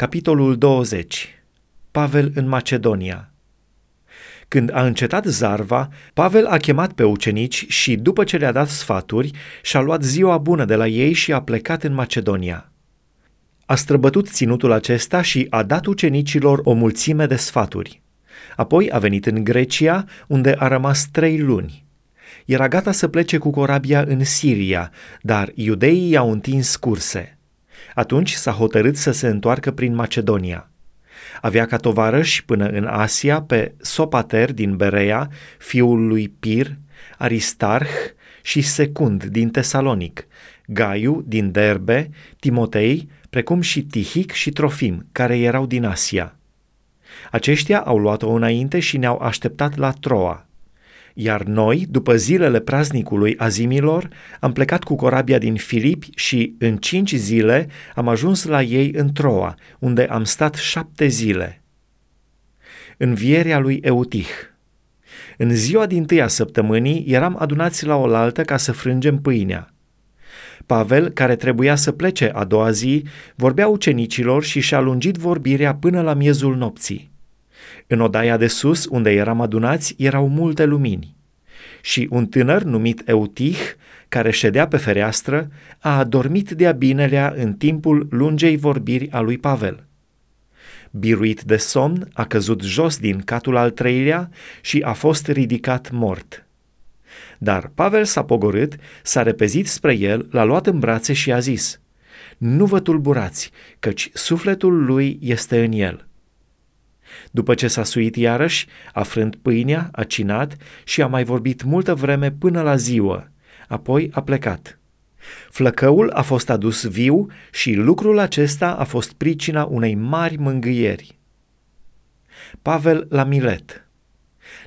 Capitolul 20 Pavel în Macedonia Când a încetat zarva, Pavel a chemat pe ucenici și, după ce le-a dat sfaturi, și-a luat ziua bună de la ei și a plecat în Macedonia. A străbătut ținutul acesta și a dat ucenicilor o mulțime de sfaturi. Apoi a venit în Grecia, unde a rămas trei luni. Era gata să plece cu corabia în Siria, dar iudeii i-au întins curse – atunci s-a hotărât să se întoarcă prin Macedonia. Avea ca tovarăși până în Asia pe Sopater din Berea, fiul lui Pir, Aristarh și Secund din Tesalonic, Gaiu din Derbe, Timotei, precum și Tihic și Trofim, care erau din Asia. Aceștia au luat-o înainte și ne-au așteptat la Troa. Iar noi, după zilele praznicului azimilor, am plecat cu corabia din Filipi și în cinci zile am ajuns la ei în Troa, unde am stat șapte zile. Învierea lui Eutih În ziua din tâia săptămânii eram adunați la oaltă ca să frângem pâinea. Pavel, care trebuia să plece a doua zi, vorbea ucenicilor și și-a lungit vorbirea până la miezul nopții. În odaia de sus, unde eram adunați, erau multe lumini. Și un tânăr numit Eutih, care ședea pe fereastră, a adormit de-a binelea în timpul lungei vorbiri a lui Pavel. Biruit de somn, a căzut jos din catul al treilea și a fost ridicat mort. Dar Pavel s-a pogorât, s-a repezit spre el, l-a luat în brațe și a zis, Nu vă tulburați, căci sufletul lui este în el.” După ce s-a suit iarăși, a frânt pâinea, a cinat și a mai vorbit multă vreme până la ziua. Apoi a plecat. Flăcăul a fost adus viu și lucrul acesta a fost pricina unei mari mângâieri. Pavel la Milet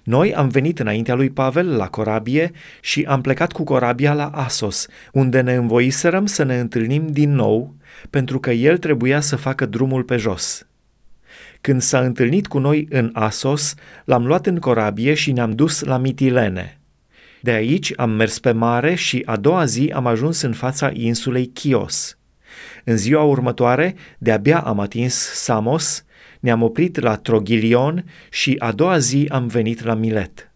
Noi am venit înaintea lui Pavel la corabie și am plecat cu corabia la Asos, unde ne învoiserăm să ne întâlnim din nou, pentru că el trebuia să facă drumul pe jos. Când s-a întâlnit cu noi în Asos, l-am luat în corabie și ne-am dus la Mitilene. De aici am mers pe mare și a doua zi am ajuns în fața insulei Chios. În ziua următoare, de-abia am atins Samos, ne-am oprit la Trogilion și a doua zi am venit la Milet.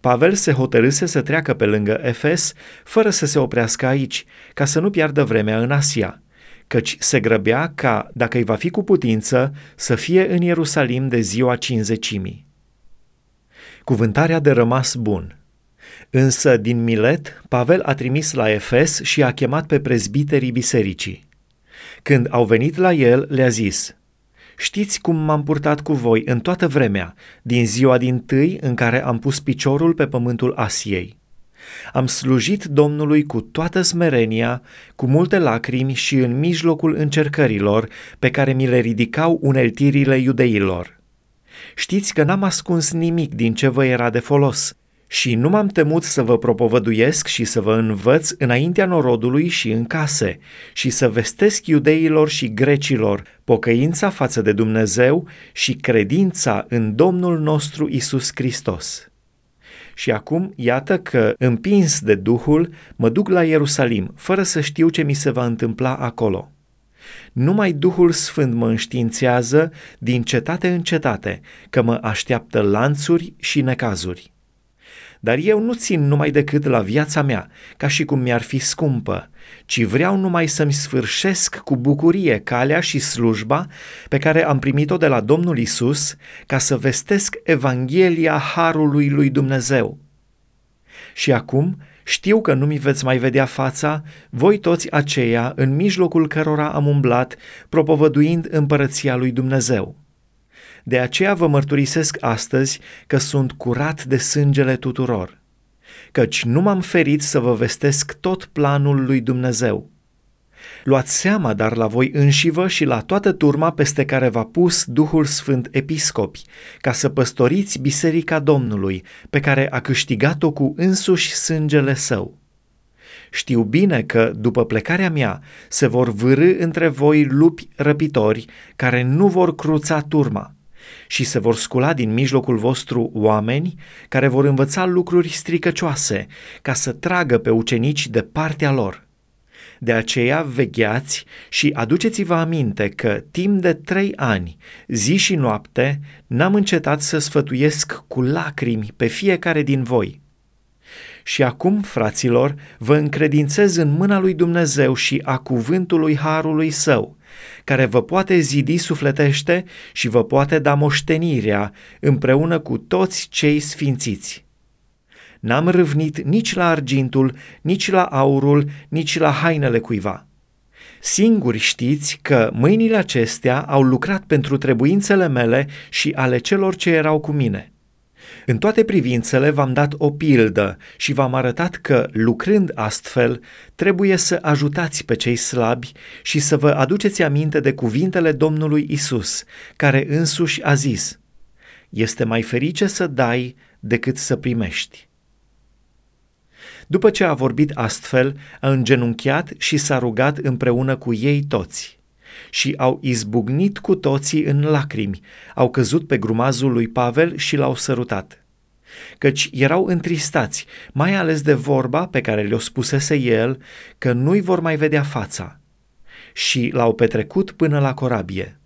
Pavel se hotărâse să treacă pe lângă Efes fără să se oprească aici, ca să nu piardă vremea în Asia – căci se grăbea ca, dacă îi va fi cu putință, să fie în Ierusalim de ziua cinzecimii. Cuvântarea de rămas bun. Însă, din Milet, Pavel a trimis la Efes și a chemat pe prezbiterii bisericii. Când au venit la el, le-a zis, Știți cum m-am purtat cu voi în toată vremea, din ziua din tâi în care am pus piciorul pe pământul Asiei. Am slujit Domnului cu toată smerenia, cu multe lacrimi și în mijlocul încercărilor pe care mi le ridicau uneltirile iudeilor. Știți că n-am ascuns nimic din ce vă era de folos și nu m-am temut să vă propovăduiesc și să vă învăț înaintea norodului și în case și să vestesc iudeilor și grecilor pocăința față de Dumnezeu și credința în Domnul nostru Isus Hristos. Și acum, iată că, împins de Duhul, mă duc la Ierusalim, fără să știu ce mi se va întâmpla acolo. Numai Duhul Sfânt mă înștiințează din cetate în cetate că mă așteaptă lanțuri și necazuri. Dar eu nu țin numai decât la viața mea, ca și cum mi-ar fi scumpă, ci vreau numai să-mi sfârșesc cu bucurie calea și slujba pe care am primit-o de la Domnul Isus ca să vestesc Evanghelia Harului lui Dumnezeu. Și acum știu că nu mi veți mai vedea fața, voi toți aceia în mijlocul cărora am umblat, propovăduind împărăția lui Dumnezeu. De aceea vă mărturisesc astăzi că sunt curat de sângele tuturor, căci nu m-am ferit să vă vestesc tot planul lui Dumnezeu. Luați seama dar la voi înșivă și la toată turma peste care v-a pus Duhul Sfânt Episcopi, ca să păstoriți Biserica Domnului, pe care a câștigat-o cu însuși sângele său. Știu bine că, după plecarea mea, se vor vârâ între voi lupi răpitori care nu vor cruța turma, și se vor scula din mijlocul vostru oameni care vor învăța lucruri stricăcioase ca să tragă pe ucenici de partea lor. De aceea vegheați și aduceți-vă aminte că timp de trei ani, zi și noapte, n-am încetat să sfătuiesc cu lacrimi pe fiecare din voi. Și acum, fraților, vă încredințez în mâna lui Dumnezeu și a cuvântului Harului Său, care vă poate zidi sufletește și vă poate da moștenirea împreună cu toți cei sfințiți. N-am râvnit nici la argintul, nici la aurul, nici la hainele cuiva. Singuri știți că mâinile acestea au lucrat pentru trebuințele mele și ale celor ce erau cu mine. În toate privințele v-am dat o pildă și v-am arătat că, lucrând astfel, trebuie să ajutați pe cei slabi și să vă aduceți aminte de cuvintele Domnului Isus, care însuși a zis, Este mai ferice să dai decât să primești. După ce a vorbit astfel, a îngenunchiat și s-a rugat împreună cu ei toți. Și au izbucnit cu toții în lacrimi, au căzut pe grumazul lui Pavel și l-au sărutat. Căci erau întristați, mai ales de vorba pe care le-o spusese el, că nu-i vor mai vedea fața. Și l-au petrecut până la corabie.